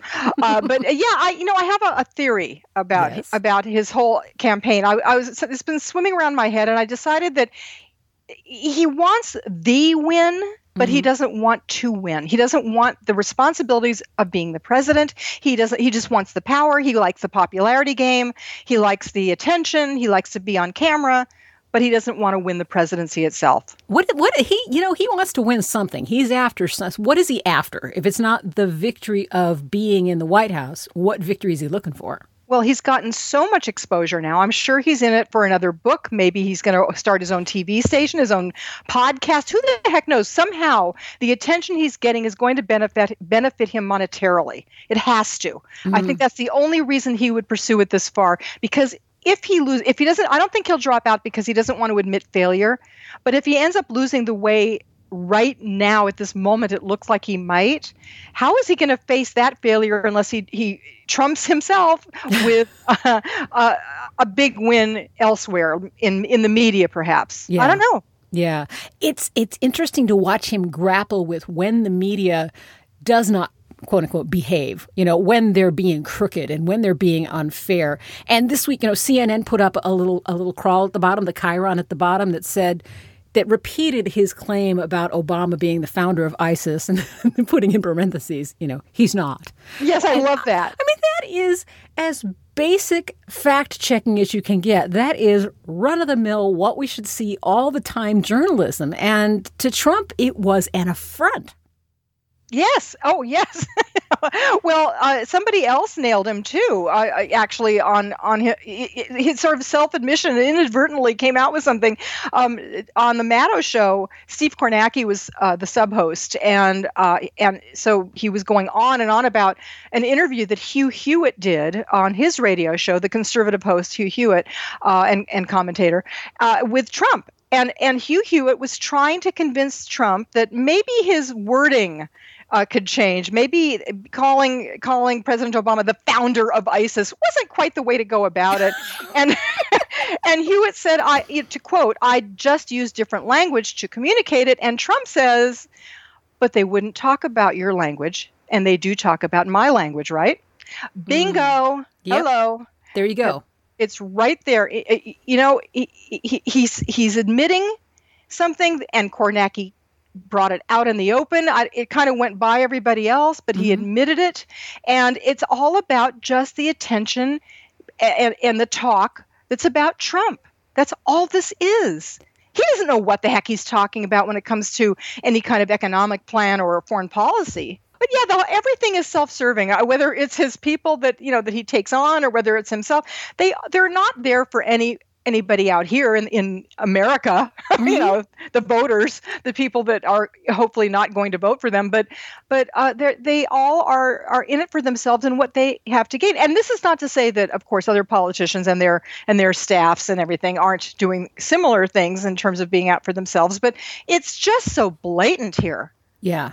but uh, yeah, I you know I have a, a theory about Yes. about his whole campaign. I, I was it's been swimming around my head, and I decided that he wants the win. But he mm-hmm. doesn't want to win. He doesn't want the responsibilities of being the president. He doesn't. He just wants the power. He likes the popularity game. He likes the attention. He likes to be on camera, but he doesn't want to win the presidency itself. What what he you know he wants to win something. He's after what is he after? If it's not the victory of being in the White House, what victory is he looking for? Well, he's gotten so much exposure now. I'm sure he's in it for another book. Maybe he's going to start his own TV station, his own podcast. Who the heck knows? Somehow, the attention he's getting is going to benefit benefit him monetarily. It has to. I think mm-hmm. that's the only reason he would pursue it this far because if he lose if he doesn't I don't think he'll drop out because he doesn't want to admit failure, but if he ends up losing the way right now at this moment it looks like he might how is he going to face that failure unless he he trumps himself with uh, uh, a big win elsewhere in in the media perhaps Yeah. i don't know Yeah. It's it's interesting to watch him grapple with when the media does not quote unquote behave, you know, when they're being crooked and when they're being unfair. And this week, you know, CNN put up a little a little crawl at the bottom, the chyron at the bottom that said that repeated his claim about Obama being the founder of ISIS and putting in parentheses, you know, he's not. yes i love that I mean, that is as basic fact checking as you can get. That is run of the mill, what we should see all the time journalism. And to Trump, it was an affront. Yes. Oh, yes. well, uh, somebody else nailed him too. Actually, on on his, his sort of self admission, inadvertently came out with something um, on the Maddow show. Steve Kornacki was uh, the sub host, and uh, and so he was going on and on about an interview that Hugh Hewitt did on his radio show, the conservative host Hugh Hewitt, uh, and and commentator uh, with Trump. And and Hugh Hewitt was trying to convince Trump that maybe his wording uh, could change. Maybe calling calling President Obama the founder of ISIS wasn't quite the way to go about it. and and Hewitt said, "I to quote, I just used different language to communicate it." And Trump says, "But they wouldn't talk about your language, and they do talk about my language, right?" Bingo. Yep. Hello There you go. it's right there. I- I- you know, he, he, he's he's admitting something, and Kornacki brought it out in the open. I, it kind of went by everybody else, but he admitted it, and it's all about just the attention and, and the talk that's about Trump. That's all this is. He doesn't know what the heck he's talking about when it comes to any kind of economic plan or foreign policy. But yeah, the, everything is self-serving. Uh, Whether it's his people that you know that he takes on, or whether it's himself, they they're not there for any anybody out here in, in America, you know, the voters, the people that are hopefully not going to vote for them, but but uh, they they all are are in it for themselves and what they have to gain. And this is not to say that, of course, other politicians and their and their staffs and everything aren't doing similar things in terms of being out for themselves, but it's just so blatant here. Yeah.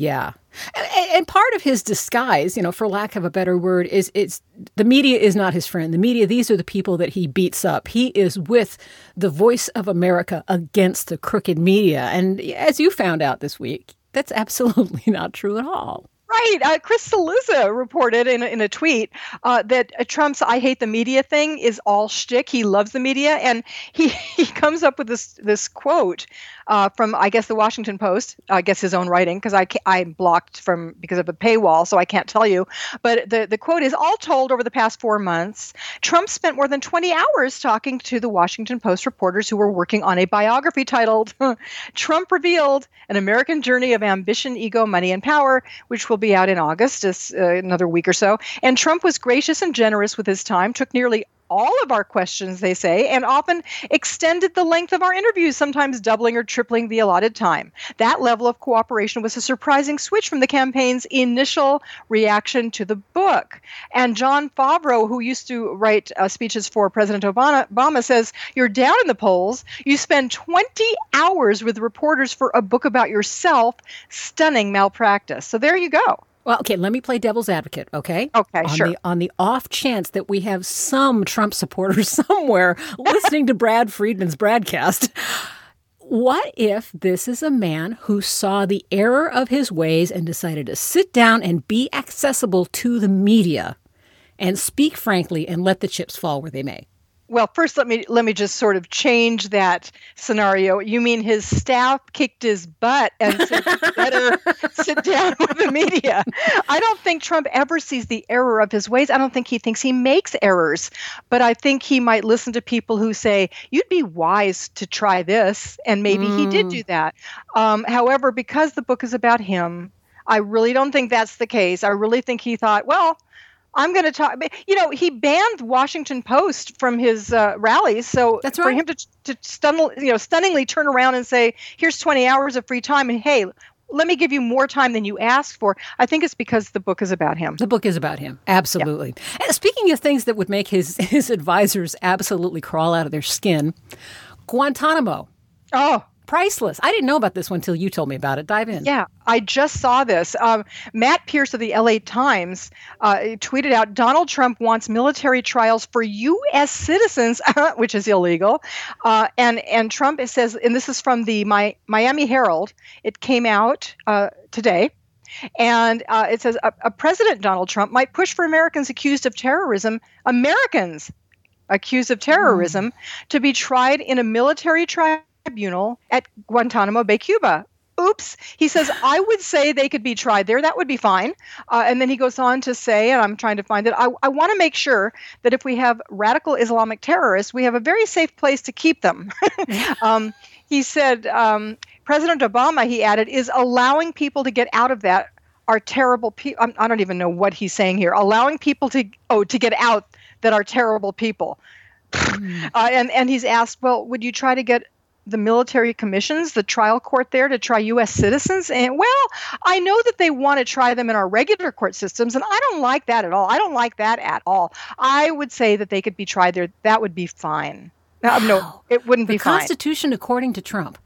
Yeah. And, and part of his disguise, you know, for lack of a better word, is it's the media is not his friend. The media, these are the people that he beats up. He is with the voice of America against the crooked media. And as you found out this week, that's absolutely not true at all. Right. Uh, Chris Cillizza reported in in a tweet uh, that uh, Trump's "I hate the media" thing is all shtick. He loves the media, and he, he comes up with this this quote uh, from I guess the Washington Post. I guess his own writing because I I'm blocked from because of a paywall, so I can't tell you. But the the quote is: "All told, over the past four months, Trump spent more than 20 hours talking to the Washington Post reporters who were working on a biography titled Trump Revealed: An American Journey of Ambition, Ego, Money, and Power, which will be out in August, just uh, another week or so. And Trump was gracious and generous with his time, took nearly all of our questions, they say, and often extended the length of our interviews, sometimes doubling or tripling the allotted time. That level of cooperation was a surprising switch from the campaign's initial reaction to the book. And Jon Favreau, who used to write uh, speeches for President Obama, Obama, says, You're down in the polls. You spend 20 hours with reporters for a book about yourself. Stunning malpractice. So there you go. Well, okay, let me play devil's advocate, okay? Okay, on sure. The, on the off chance that we have some Trump supporters somewhere listening to Brad Friedman's BradCast, what if this is a man who saw the error of his ways and decided to sit down and be accessible to the media and speak frankly and let the chips fall where they may? Well first let me let me just sort of change that scenario. You mean his staff kicked his butt and said better sit down with the media. I don't think trump ever sees the error of his ways. I don't think he thinks he makes errors but i think he might listen to people who say you'd be wise to try this and maybe he did do that. Um, however because the book is about him i really don't think that's the case. I really think he thought well I'm going to talk. You know, he banned Washington Post from his uh, rallies. So That's for him to to stun, you know, stunningly turn around and say, "Here's 20 hours of free time," and hey, let me give you more time than you asked for. I think it's because the book is about him. The book is about him. Absolutely. And speaking of things that would make his, his advisors absolutely crawl out of their skin, Guantanamo. Oh, Priceless. I didn't know about this one until you told me about it. Dive in. Yeah, I just saw this. Um, Matt Pearce of the LA Times uh, tweeted out Donald Trump wants military trials for U.S. citizens, which is illegal. Uh, and and Trump says, and this is from the Mi- Miami Herald. It came out uh, today. And uh, it says a, a President Donald Trump might push for Americans accused of terrorism, Americans accused of terrorism, to be tried in a military tribunal at Guantanamo Bay, Cuba. Oops. He says, I would say they could be tried there. That would be fine. Uh, and then he goes on to say, and I'm trying to find it, I, I want to make sure that if we have radical Islamic terrorists, we have a very safe place to keep them. um, he said, um, President Obama, he added, is allowing people to get out of that are terrible people. I don't even know what he's saying here. Allowing people to, oh, to get out that are terrible people. Uh, and and he's asked, well, would you try to get the military commissions, the trial court there, to try U.S. citizens? And well, I know that they want to try them in our regular court systems, and I don't like that at all. I don't like that at all. I would say that they could be tried there. That would be fine. Uh, no, no it wouldn't The be fine. Constitution, according to Trump.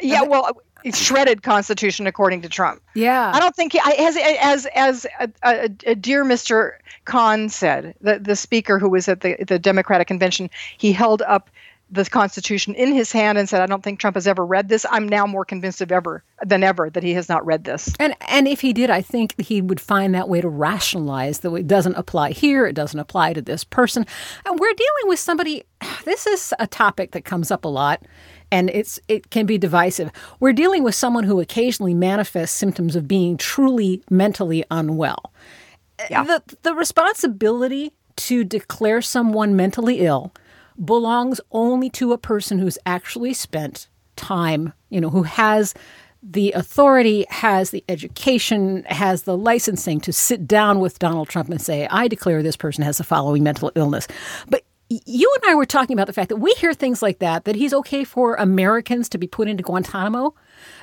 Yeah, well, shredded Constitution according to Trump. Yeah. I don't think he, as as as a, a, a dear Mr. Khan said, the the speaker who was at the the Democratic convention, he held up the Constitution in his hand and said, "I don't think Trump has ever read this. I'm now more convinced of ever than ever that he has not read this." And and if he did, I think he would find that way to rationalize that it doesn't apply here, it doesn't apply to this person. And we're dealing with somebody this is a topic that comes up a lot and it's it can be divisive. We're dealing with someone who occasionally manifests symptoms of being truly mentally unwell. Yeah. The the responsibility to declare someone mentally ill belongs only to a person who's actually spent time, you know, who has the authority, has the education, has the licensing to sit down with Donald Trump and say, I declare this person has the following mental illness. But you and I were talking about the fact that we hear things like that, that he's okay for Americans to be put into Guantanamo,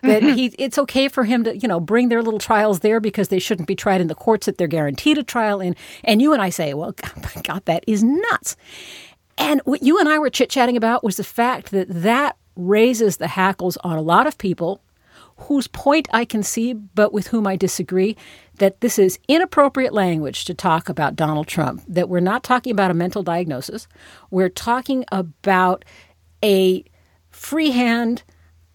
that mm-hmm. he it's okay for him to, you know, bring their little trials there because they shouldn't be tried in the courts that they're guaranteed a trial in. And you and I say, well, God, that is nuts. And what you and I were chit chatting about was the fact that that raises the hackles on a lot of people whose point I can see, but with whom I disagree, that this is inappropriate language to talk about Donald Trump, that we're not talking about a mental diagnosis. We're talking about a freehand,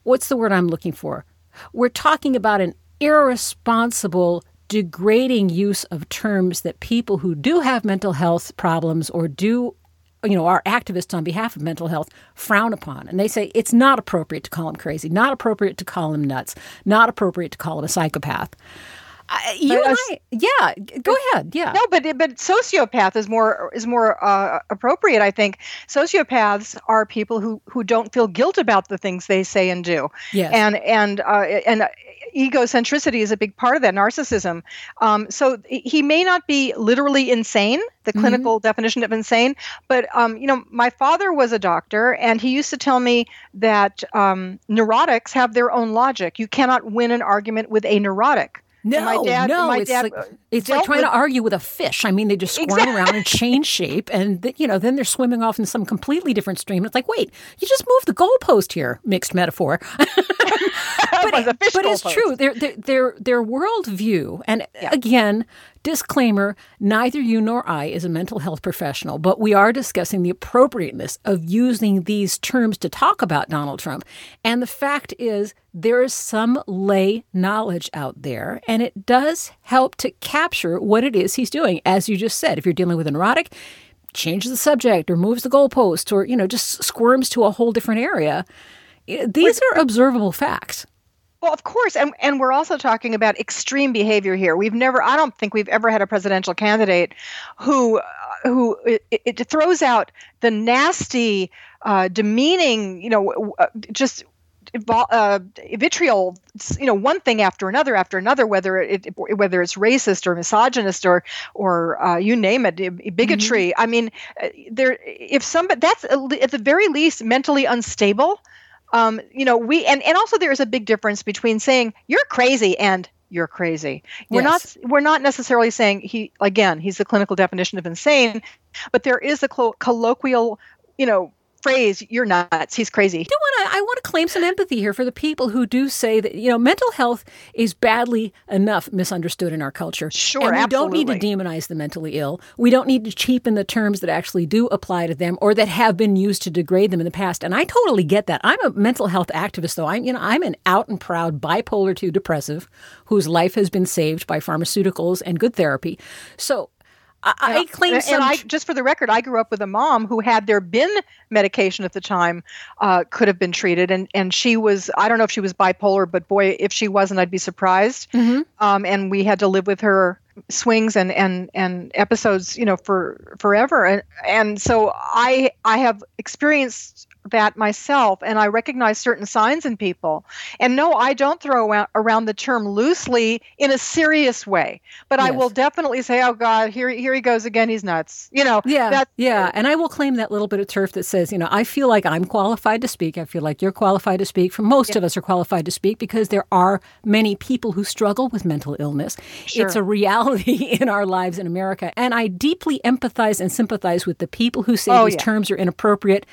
what's the word I'm looking for? We're talking about an irresponsible, degrading use of terms that people who do have mental health problems or do you know, our activists on behalf of mental health frown upon. And they say it's not appropriate to call him crazy, not appropriate to call him nuts, not appropriate to call him a psychopath. I you and I, yeah, go ahead. Yeah. No, but but sociopath is more is more uh, appropriate. I think sociopaths are people who who don't feel guilt about the things they say and do. Yes. And and uh, and egocentricity is a big part of that narcissism. Um, so he may not be literally insane, the clinical definition of insane, but um, you know, my father was a doctor, and he used to tell me that um, neurotics have their own logic. You cannot win an argument with a neurotic. No, my dad, no, my it's dad like uh, it's like trying with- to argue with a fish. I mean, they just squirm Exactly. around and change shape, and th- you know, then they're swimming off in some completely different stream. It's like, wait, you just moved the goalpost here. Mixed metaphor, but, was a fish but it's goalpost. true. Their their their worldview, and again, disclaimer: neither you nor I is a mental health professional, but we are discussing the appropriateness of using these terms to talk about Donald Trump. And the fact is, there is some lay knowledge out there, and it does help to capture what it is he's doing. As you just said, if you're dealing with a neurotic. Changes the subject or moves the goalpost or, you know, just squirms to a whole different area. Eh, these are observable facts. Well, of course, and and we're also talking about extreme behavior here. We've never, I don't think we've ever had a presidential candidate who uh, who it, it throws out the nasty, uh, demeaning, you know, uh, just uh, vitriol, you know, one thing after another after another, whether it whether it's racist or misogynist or or uh, you name it, bigotry. I mean, uh, there if somebody that's at the very least mentally unstable um, you know, we and and also there is a big difference between saying you're crazy and you're crazy. We're Yes. not we're not necessarily saying he again he's the clinical definition of insane, but there is a clo- colloquial, you know, phrase you're nuts. He's crazy. do want to I want to claim some empathy here for the people who do say that you know mental health is badly enough misunderstood in our culture. Sure, and we don't need to demonize the mentally ill. We don't need to cheapen the terms that actually do apply to them or that have been used to degrade them in the past. And I totally get that. I'm a mental health activist, though. I'm you know I'm an out and proud bipolar two depressive whose life has been saved by pharmaceuticals and good therapy. So. I, I claim and, some and I just for the record, I grew up with a mom who had there been medication at the time uh, could have been treated, and and she was I don't know if she was bipolar, but boy, if she wasn't, I'd be surprised. Mm-hmm. Um, and we had to live with her swings and and and episodes, you know, for forever, and and so I I have experienced that myself and I recognize certain signs in people. And no, I don't throw around, around the term loosely in a serious way, but I will definitely say, "Oh God, here here he goes again. He's nuts." You know, Yeah, yeah, and I will claim that little bit of turf that says, you know, I feel like I'm qualified to speak. I feel like you're qualified to speak. For most of us are qualified to speak because there are many people who struggle with mental illness. It's a reality in our lives in America, and I deeply empathize and sympathize with the people who say Oh, these yeah. terms are inappropriate.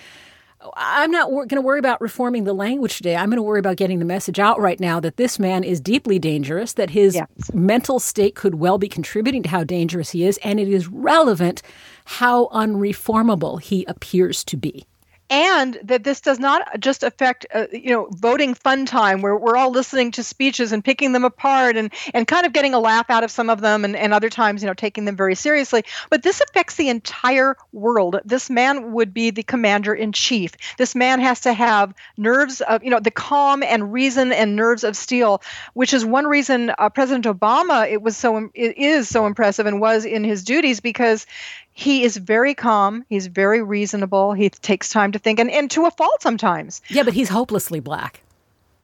I'm not wor- going to worry about reforming the language today. I'm going to worry about getting the message out right now that this man is deeply dangerous, that his Yes. mental state could well be contributing to how dangerous he is, and it is relevant how unreformable he appears to be. And that this does not just affect uh, you know voting fun time where we're all listening to speeches and picking them apart and and kind of getting a laugh out of some of them and, and other times you know taking them very seriously. But this affects the entire world. This man would be the commander in chief this man has to have nerves of you know the calm and reason and nerves of steel which is one reason uh, president obama it was so it is so impressive and was in his duties because he is very calm. He's very reasonable. He takes time to think and, and to a fault sometimes. Yeah, but he's hopelessly black.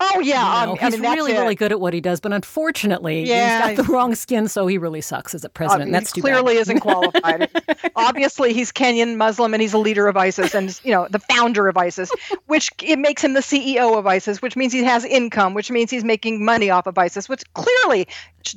Oh yeah, You know, um, he's I mean, really, it. really good at what he does, but unfortunately, Yeah. he's got the wrong skin, so he really sucks as a Uh, president. he That's clearly isn't qualified. Obviously, he's Kenyan Muslim and he's a leader of ISIS and you know the founder of ISIS, which it makes him the CEO of ISIS, which means he has income, which means he's making money off of ISIS, which clearly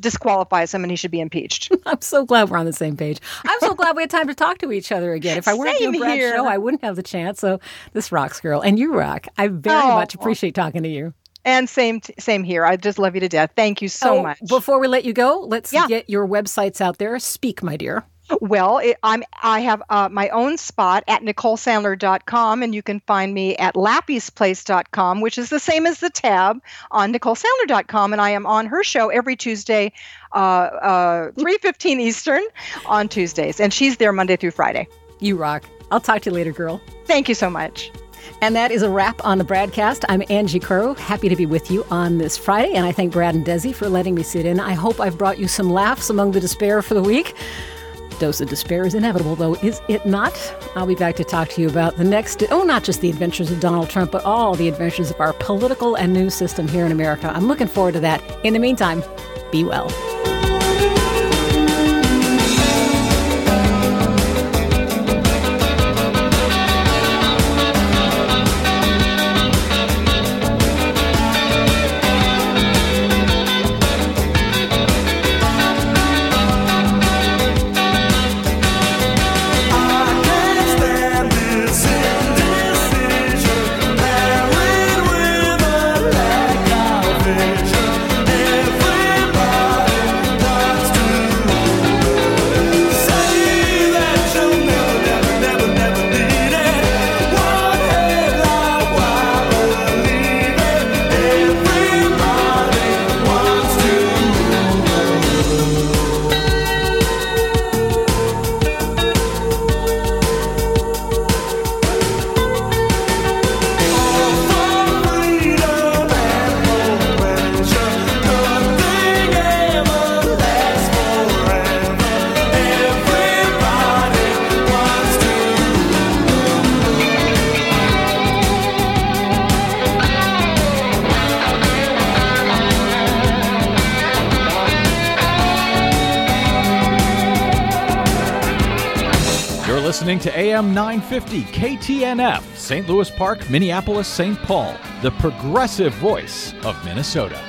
disqualifies him and he should be impeached. I'm so glad we're on the same page. I'm so glad we had time to talk to each other again. If I weren't doing Brad's show, I wouldn't have the chance. So this rocks, girl, and you rock. I very Oh. much appreciate talking to you. And same t- same here. I just love you to death. Thank you so Oh, much. Before we let you go, let's Yeah. get your websites out there. Speak, my dear. Well, it, I'm I have uh, my own spot at NicoleSandler.com, and you can find me at Laffy'sPlace.com, which is the same as the tab on NicoleSandler.com, and I am on her show every Tuesday, uh, uh, three fifteen Eastern on Tuesdays, and she's there Monday through Friday. You rock. I'll talk to you later, girl. Thank you so much. And that is a wrap on the BradCast. I'm Angie Coiro, happy to be with you on this Friday, and I thank Brad and Desi for letting me sit in. I hope I've brought you some laughs among the despair for the week. Dose of despair is inevitable, though, is it not? I'll be back to talk to you about the next, oh, not just the adventures of Donald Trump, but all the adventures of our political and news system here in America. I'm looking forward to that. In the meantime, be well. 950 KTNF, St. Louis Park, Minneapolis, St. Paul, the progressive voice of Minnesota.